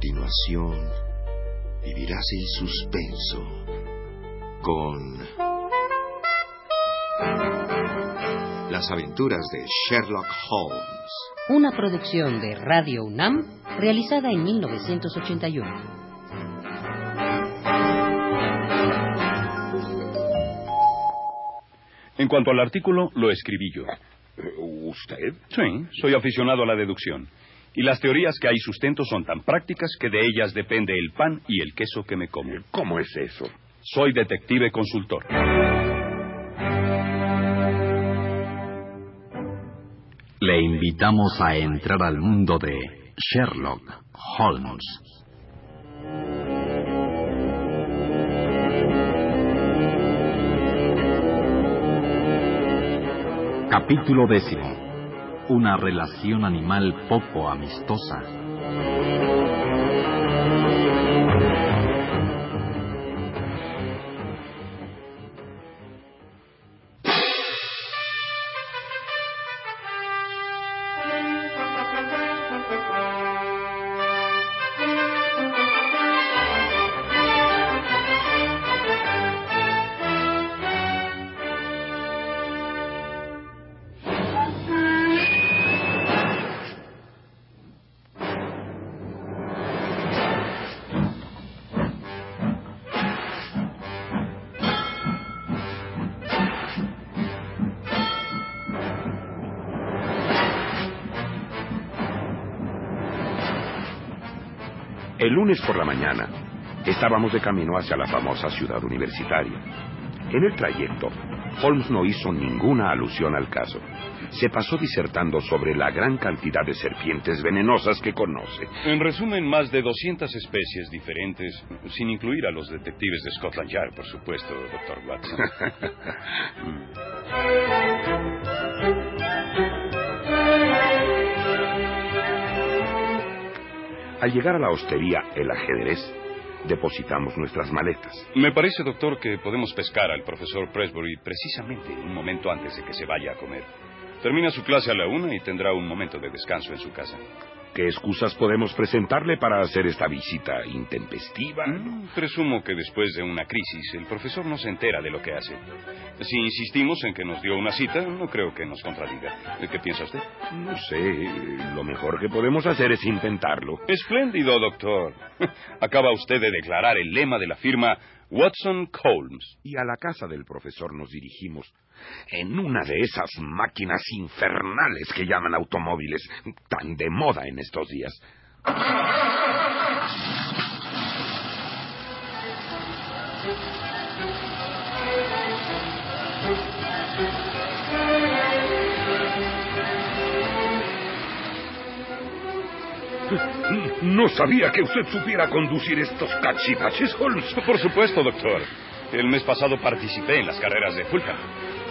continuación vivirás el suspenso con las aventuras de Sherlock Holmes. Una producción de Radio UNAM realizada en 1981. En cuanto al artículo, lo escribí yo. ¿Usted? Sí, soy aficionado a la deducción. Y las teorías que hay sustento son tan prácticas que de ellas depende el pan y el queso que me como. ¿Cómo es eso? Soy detective consultor. Le invitamos a entrar al mundo de Sherlock Holmes. Capítulo décimo. Una relación animal poco amistosa. El lunes por la mañana estábamos de camino hacia la famosa ciudad universitaria. En el trayecto, Holmes no hizo ninguna alusión al caso. Se pasó disertando sobre la gran cantidad de serpientes venenosas que conoce. En resumen, más de 200 especies diferentes, sin incluir a los detectives de Scotland Yard, por supuesto, doctor Watson. Al llegar a la hostería El Ajedrez, depositamos nuestras maletas. Me parece, doctor, que podemos pescar al profesor Presbury precisamente un momento antes de que se vaya a comer. Termina su clase a la una y tendrá un momento de descanso en su casa. ¿Qué excusas podemos presentarle para hacer esta visita intempestiva? Mm, presumo que después de una crisis el profesor no se entera de lo que hace. Si insistimos en que nos dio una cita, no creo que nos contradiga. ¿Qué piensa usted? No sé, lo mejor que podemos hacer es intentarlo. Espléndido, doctor. Acaba usted de declarar el lema de la firma Watson Colmes. Y a la casa del profesor nos dirigimos en una de esas máquinas infernales que llaman automóviles, tan de moda en estos días. No sabía que usted supiera conducir estos cachivaches, Holmes. Por supuesto, doctor. El mes pasado participé en las carreras de Fulham.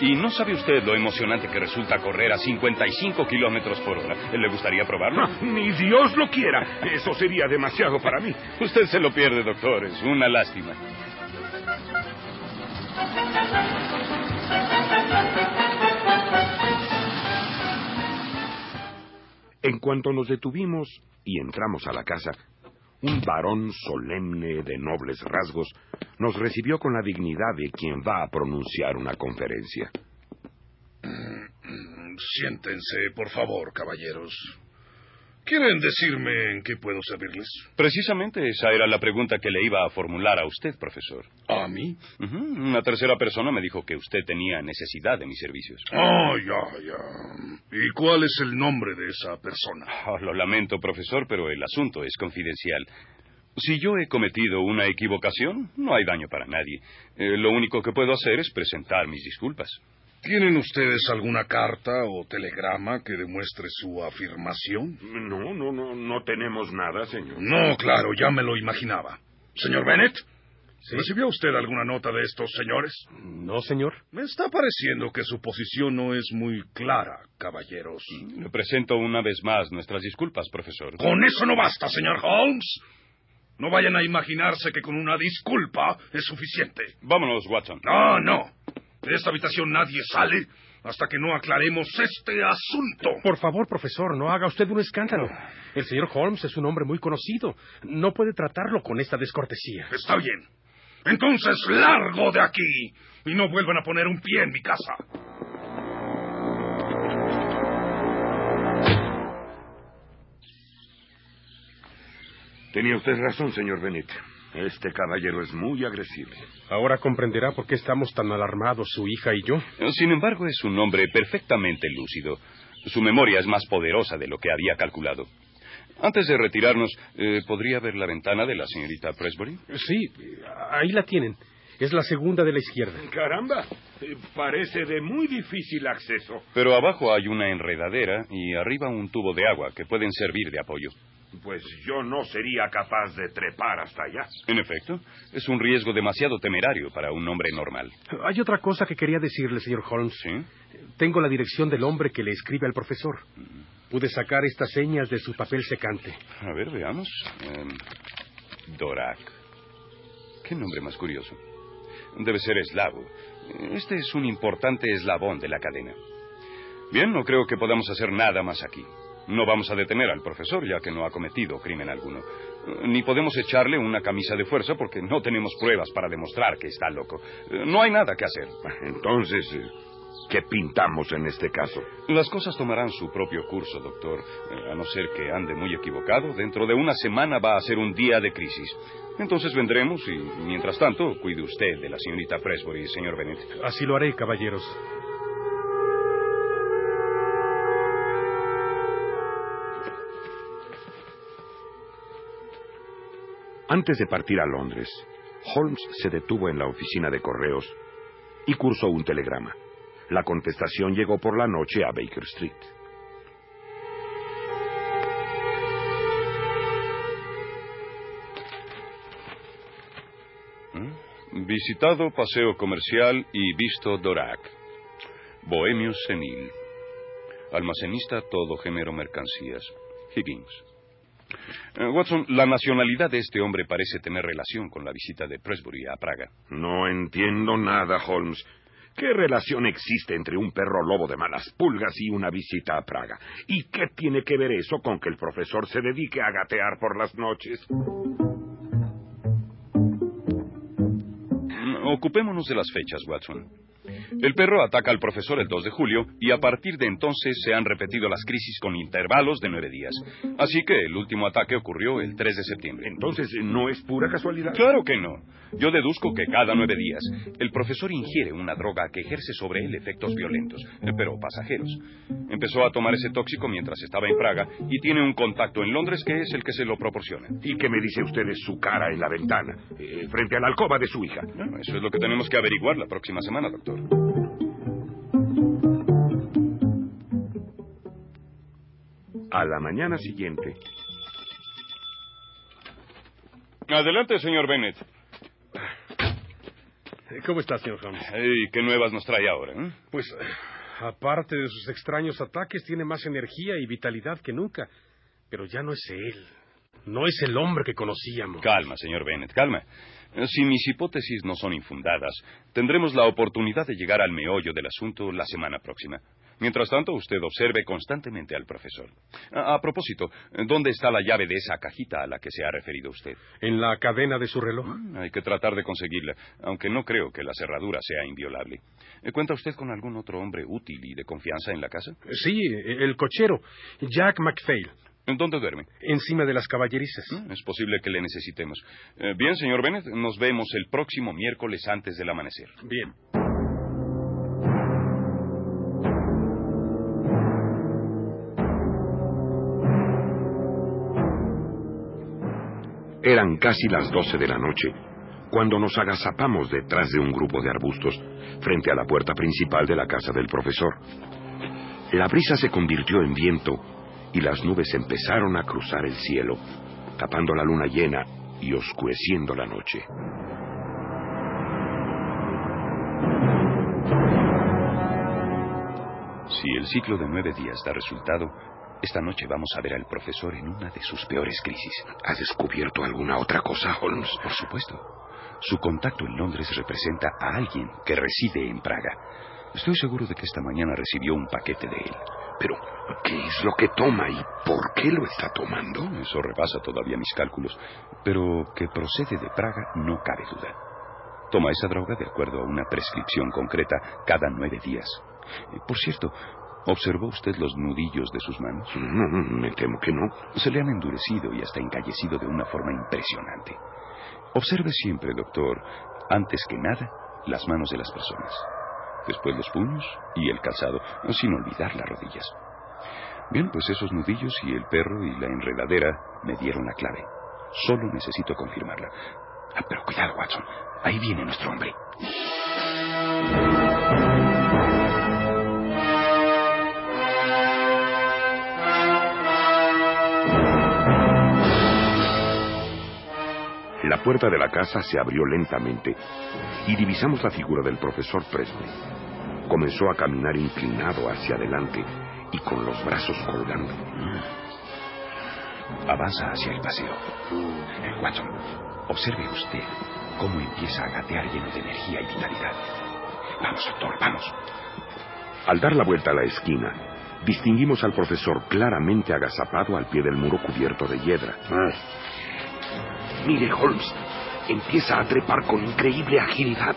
Y no sabe usted lo emocionante que resulta correr a 55 kilómetros por hora. ¿Le gustaría probarlo? Ah, ni Dios lo quiera. Eso sería demasiado para mí. Usted se lo pierde, doctor. Es una lástima. En cuanto nos detuvimos y entramos a la casa, un varón solemne de nobles rasgos nos recibió con la dignidad de quien va a pronunciar una conferencia. Siéntense, por favor, caballeros. ¿Quieren decirme en qué puedo servirles? Precisamente esa era la pregunta que le iba a formular a usted, profesor. ¿A mí? Una tercera persona me dijo que usted tenía necesidad de mis servicios. Oh, ya, ya. ¿Y cuál es el nombre de esa persona? Oh, lo lamento, profesor, pero el asunto es confidencial. Si yo he cometido una equivocación, no hay daño para nadie. Eh, lo único que puedo hacer es presentar mis disculpas. ¿Tienen ustedes alguna carta o telegrama que demuestre su afirmación? No, no, no, no tenemos nada, señor. No, claro, ya me lo imaginaba. Señor Bennett, ¿recibió usted alguna nota de estos señores? No, señor. Me está pareciendo que su posición no es muy clara, caballeros. Le presento una vez más nuestras disculpas, profesor. Con eso no basta, señor Holmes. No vayan a imaginarse que con una disculpa es suficiente. Vámonos, Watson. No, no. De esta habitación nadie sale hasta que no aclaremos este asunto. Por favor, profesor, no haga usted un escándalo. El señor Holmes es un hombre muy conocido. No puede tratarlo con esta descortesía. Está bien. Entonces, largo de aquí y no vuelvan a poner un pie en mi casa. Tenía usted razón, señor Bennett. Este caballero es muy agresivo. Ahora comprenderá por qué estamos tan alarmados su hija y yo. Sin embargo, es un hombre perfectamente lúcido. Su memoria es más poderosa de lo que había calculado. Antes de retirarnos, eh, ¿podría ver la ventana de la señorita Presbury? Sí, ahí la tienen. Es la segunda de la izquierda. Caramba, eh, parece de muy difícil acceso. Pero abajo hay una enredadera y arriba un tubo de agua que pueden servir de apoyo. Pues yo no sería capaz de trepar hasta allá. En efecto, es un riesgo demasiado temerario para un hombre normal. Hay otra cosa que quería decirle, señor Holmes. ¿Sí? Tengo la dirección del hombre que le escribe al profesor. Pude sacar estas señas de su papel secante. A ver, veamos. Em, Dorak. Qué nombre más curioso. Debe ser eslavo. Este es un importante eslabón de la cadena. Bien, no creo que podamos hacer nada más aquí. No vamos a detener al profesor, ya que no ha cometido crimen alguno. Ni podemos echarle una camisa de fuerza porque no tenemos pruebas para demostrar que está loco. No hay nada que hacer. Entonces, ¿qué pintamos en este caso? Las cosas tomarán su propio curso, doctor. A no ser que ande muy equivocado, dentro de una semana va a ser un día de crisis. Entonces vendremos y, mientras tanto, cuide usted de la señorita Presbury, señor Bennett. Así lo haré, caballeros. Antes de partir a Londres, Holmes se detuvo en la oficina de correos y cursó un telegrama. La contestación llegó por la noche a Baker Street. Visitado paseo comercial y visto Dorak. Bohemio senil. Almacenista todo género mercancías. Higgins. Eh, Watson, la nacionalidad de este hombre parece tener relación con la visita de Presbury a Praga. No entiendo nada, Holmes. ¿Qué relación existe entre un perro lobo de malas pulgas y una visita a Praga? ¿Y qué tiene que ver eso con que el profesor se dedique a gatear por las noches? Ocupémonos de las fechas, Watson. El perro ataca al profesor el 2 de julio y a partir de entonces se han repetido las crisis con intervalos de nueve días. Así que el último ataque ocurrió el 3 de septiembre. Entonces, ¿no es pura casualidad? Claro que no. Yo deduzco que cada nueve días el profesor ingiere una droga que ejerce sobre él efectos violentos, pero pasajeros. Empezó a tomar ese tóxico mientras estaba en Praga y tiene un contacto en Londres que es el que se lo proporciona. ¿Y qué me dice usted de su cara en la ventana, eh, frente a la alcoba de su hija? Bueno, eso es lo que tenemos que averiguar la próxima semana, doctor. A la mañana siguiente, Adelante, señor Bennett. ¿Cómo está, señor Holmes? ¿Y qué nuevas nos trae ahora? eh? Pues, eh, aparte de sus extraños ataques, tiene más energía y vitalidad que nunca. Pero ya no es él. No es el hombre que conocíamos. Calma, señor Bennett, calma. Eh, Si mis hipótesis no son infundadas, tendremos la oportunidad de llegar al meollo del asunto la semana próxima. Mientras tanto, usted observe constantemente al profesor. A, a propósito, ¿dónde está la llave de esa cajita a la que se ha referido usted? En la cadena de su reloj. Hay que tratar de conseguirla, aunque no creo que la cerradura sea inviolable. Eh, ¿Cuenta usted con algún otro hombre útil y de confianza en la casa? Sí, el cochero, Jack MacPhail, ¿En dónde duerme? encima de las caballerizas. Mm, Es posible que le necesitemos. Eh, bien, señor Bennett, nos vemos el próximo miércoles antes del amanecer. Bien. Eran casi las doce de la noche, cuando nos agazapamos detrás de un grupo de arbustos frente a la puerta principal de la casa del profesor. La brisa se convirtió en viento y las nubes empezaron a cruzar el cielo, tapando la luna llena y oscureciendo la noche. Si el ciclo de nueve días da resultado, esta noche vamos a ver al profesor en una de sus peores crisis. ¿Has descubierto alguna otra cosa, Holmes? Por supuesto. Su contacto en Londres representa a alguien que reside en Praga. Estoy seguro de que esta mañana recibió un paquete de él. Pero, ¿qué es lo que toma y por qué lo está tomando? Eso repasa todavía mis cálculos. Pero que procede de Praga no cabe duda. Toma esa droga de acuerdo a una prescripción concreta cada nueve días. Eh, Por cierto, ¿observó usted los nudillos de sus manos? No, me temo que no. Se le han endurecido y hasta encallecido de una forma impresionante. Observe siempre, doctor, antes que nada, las manos de las personas. Después los puños y el calzado, sin olvidar las rodillas. Bien, pues esos nudillos y el perro y la enredadera me dieron la clave. Solo necesito confirmarla. Ah, pero cuidado, Watson. Ahí viene nuestro hombre. La puerta de la casa se abrió lentamente y divisamos la figura del profesor Presley. Comenzó a caminar inclinado hacia adelante y con los brazos colgando. Avanza hacia el paseo. Eh, Watson, observe usted cómo empieza a gatear lleno de energía y vitalidad. Vamos, doctor, vamos. Al dar la vuelta a la esquina, distinguimos al profesor claramente agazapado al pie del muro cubierto de hiedra. Mire, Holmes, empieza a trepar con increíble agilidad.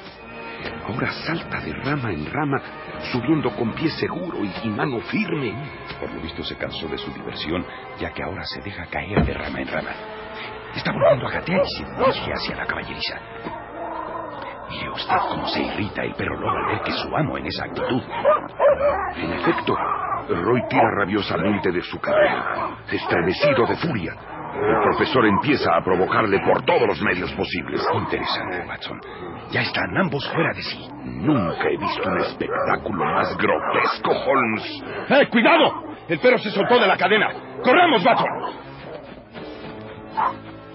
Ahora salta de rama en rama, subiendo con pie seguro y, mano firme. Por lo visto se cansó de su diversión, ya que ahora se deja caer de rama en rama. Está volviendo a gatear y se dirige hacia la caballeriza. Mire usted cómo se irrita el perro lobo al ver que su amo en esa actitud. En efecto, Roy tira rabiosamente de su cadena, estremecido de furia. El profesor empieza a provocarle por todos los medios posibles. Interesante, Watson. Ya están ambos fuera de sí. Nunca he visto un espectáculo más grotesco, Holmes. ¡Eh, cuidado! El perro se soltó de la cadena. ¡Corramos, Watson!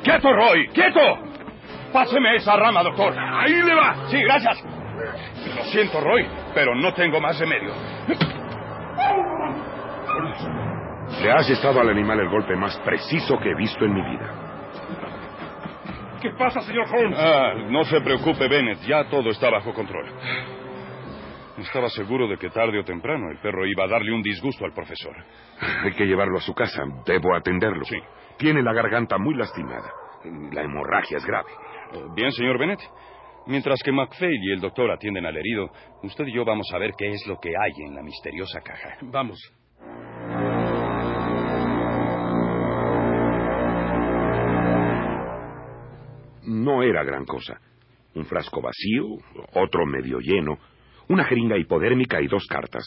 ¡Quieto, Roy! ¡Quieto! Páseme esa rama, doctor. Ahí le va. Sí, gracias. Lo siento, Roy, pero no tengo más remedio. Le has estado al animal el golpe más preciso que he visto en mi vida. ¿Qué pasa, señor Holmes? Ah, no se preocupe, Bennett. Ya todo está bajo control. Estaba seguro de que tarde o temprano el perro iba a darle un disgusto al profesor. Hay que llevarlo a su casa. Debo atenderlo. Sí. Tiene la garganta muy lastimada. La hemorragia es grave. Bien, señor Bennett. Mientras que McPhail y el doctor atienden al herido, usted y yo vamos a ver qué es lo que hay en la misteriosa caja. Vamos. Era gran cosa. Un frasco vacío, otro medio lleno, una jeringa hipodérmica y dos cartas.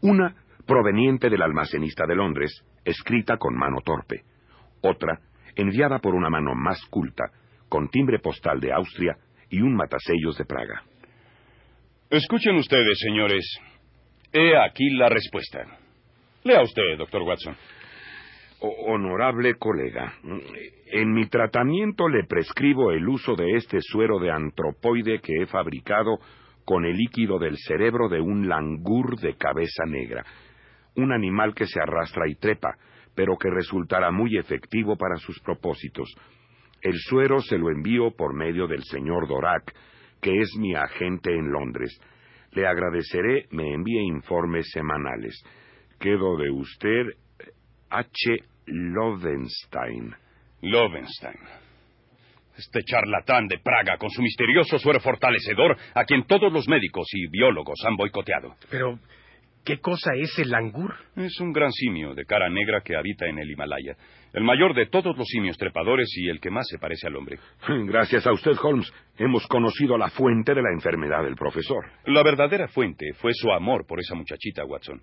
Una proveniente del almacenista de Londres, escrita con mano torpe. Otra enviada por una mano más culta, con timbre postal de Austria y un matasellos de Praga. Escuchen ustedes, señores. He aquí la respuesta. Lea usted, doctor Watson. Honorable colega, en mi tratamiento le prescribo el uso de este suero de antropoide que he fabricado con el líquido del cerebro de un langur de cabeza negra, un animal que se arrastra y trepa, pero que resultará muy efectivo para sus propósitos. El suero se lo envío por medio del señor Dorak, que es mi agente en Londres. Le agradeceré me envíe informes semanales. Quedo de usted H. Lovenstein. Lovenstein. Este charlatán de Praga con su misterioso suero fortalecedor a quien todos los médicos y biólogos han boicoteado. Pero, ¿qué cosa es el langur? Es un gran simio de cara negra que habita en el Himalaya. El mayor de todos los simios trepadores y el que más se parece al hombre. Gracias a usted, Holmes, hemos conocido la fuente de la enfermedad del profesor. La verdadera fuente fue su amor por esa muchachita, Watson.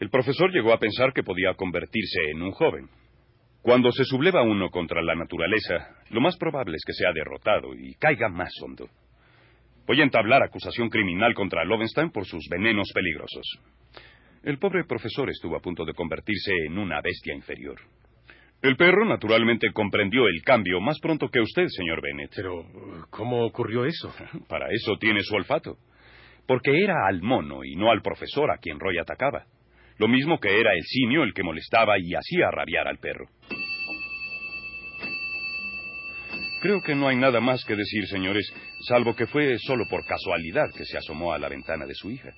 El profesor llegó a pensar que podía convertirse en un joven. Cuando se subleva uno contra la naturaleza, lo más probable es que sea derrotado y caiga más hondo. Voy a entablar acusación criminal contra Lovenstein por sus venenos peligrosos. El pobre profesor estuvo a punto de convertirse en una bestia inferior. El perro, naturalmente, comprendió el cambio más pronto que usted, señor Bennett. Pero, ¿cómo ocurrió eso? Para eso tiene su olfato. Porque era al mono y no al profesor a quien Roy atacaba. Lo mismo que era el simio el que molestaba y hacía rabiar al perro. Creo que no hay nada más que decir, señores, salvo que fue solo por casualidad que se asomó a la ventana de su hija.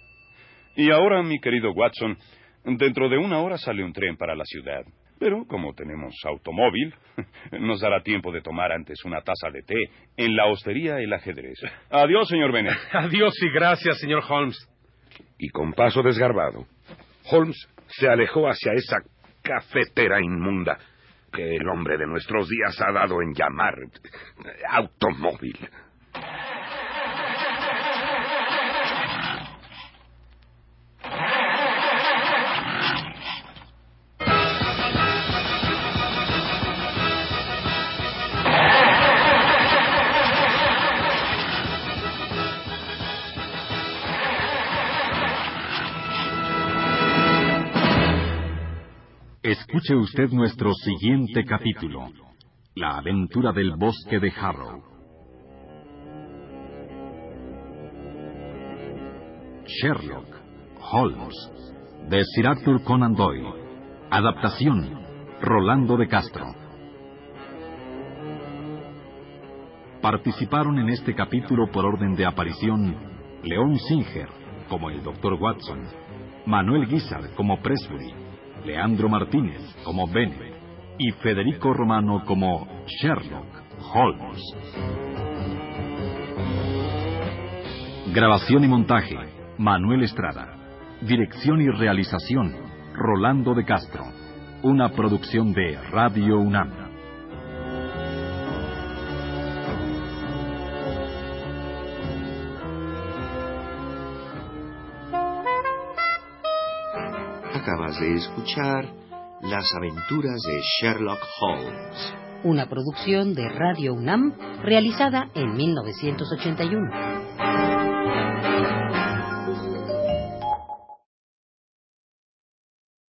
Y ahora, mi querido Watson, dentro de una hora sale un tren para la ciudad. Pero como tenemos automóvil, nos dará tiempo de tomar antes una taza de té en la hostería El Ajedrez. Adiós, señor Bennett. Adiós y gracias, señor Holmes. Y con paso desgarbado, Holmes se alejó hacia esa cafetera inmunda que el hombre de nuestros días ha dado en llamar automóvil. Escuche usted nuestro siguiente capítulo, La aventura del bosque de Harrow. Sherlock, Holmes, de Sir Arthur Conan Doyle. Adaptación, Rolando de Castro. Participaron en este capítulo por orden de aparición León Singer como el Dr. Watson, Manuel Guizar como Presbury, Leandro Martínez como Bennett y Federico Romano como Sherlock Holmes. Grabación y montaje, Manuel Estrada. Dirección y realización, Rolando de Castro. Una producción de Radio UNAM. Acabas de escuchar Las aventuras de Sherlock Holmes. Una producción de Radio UNAM realizada en 1981.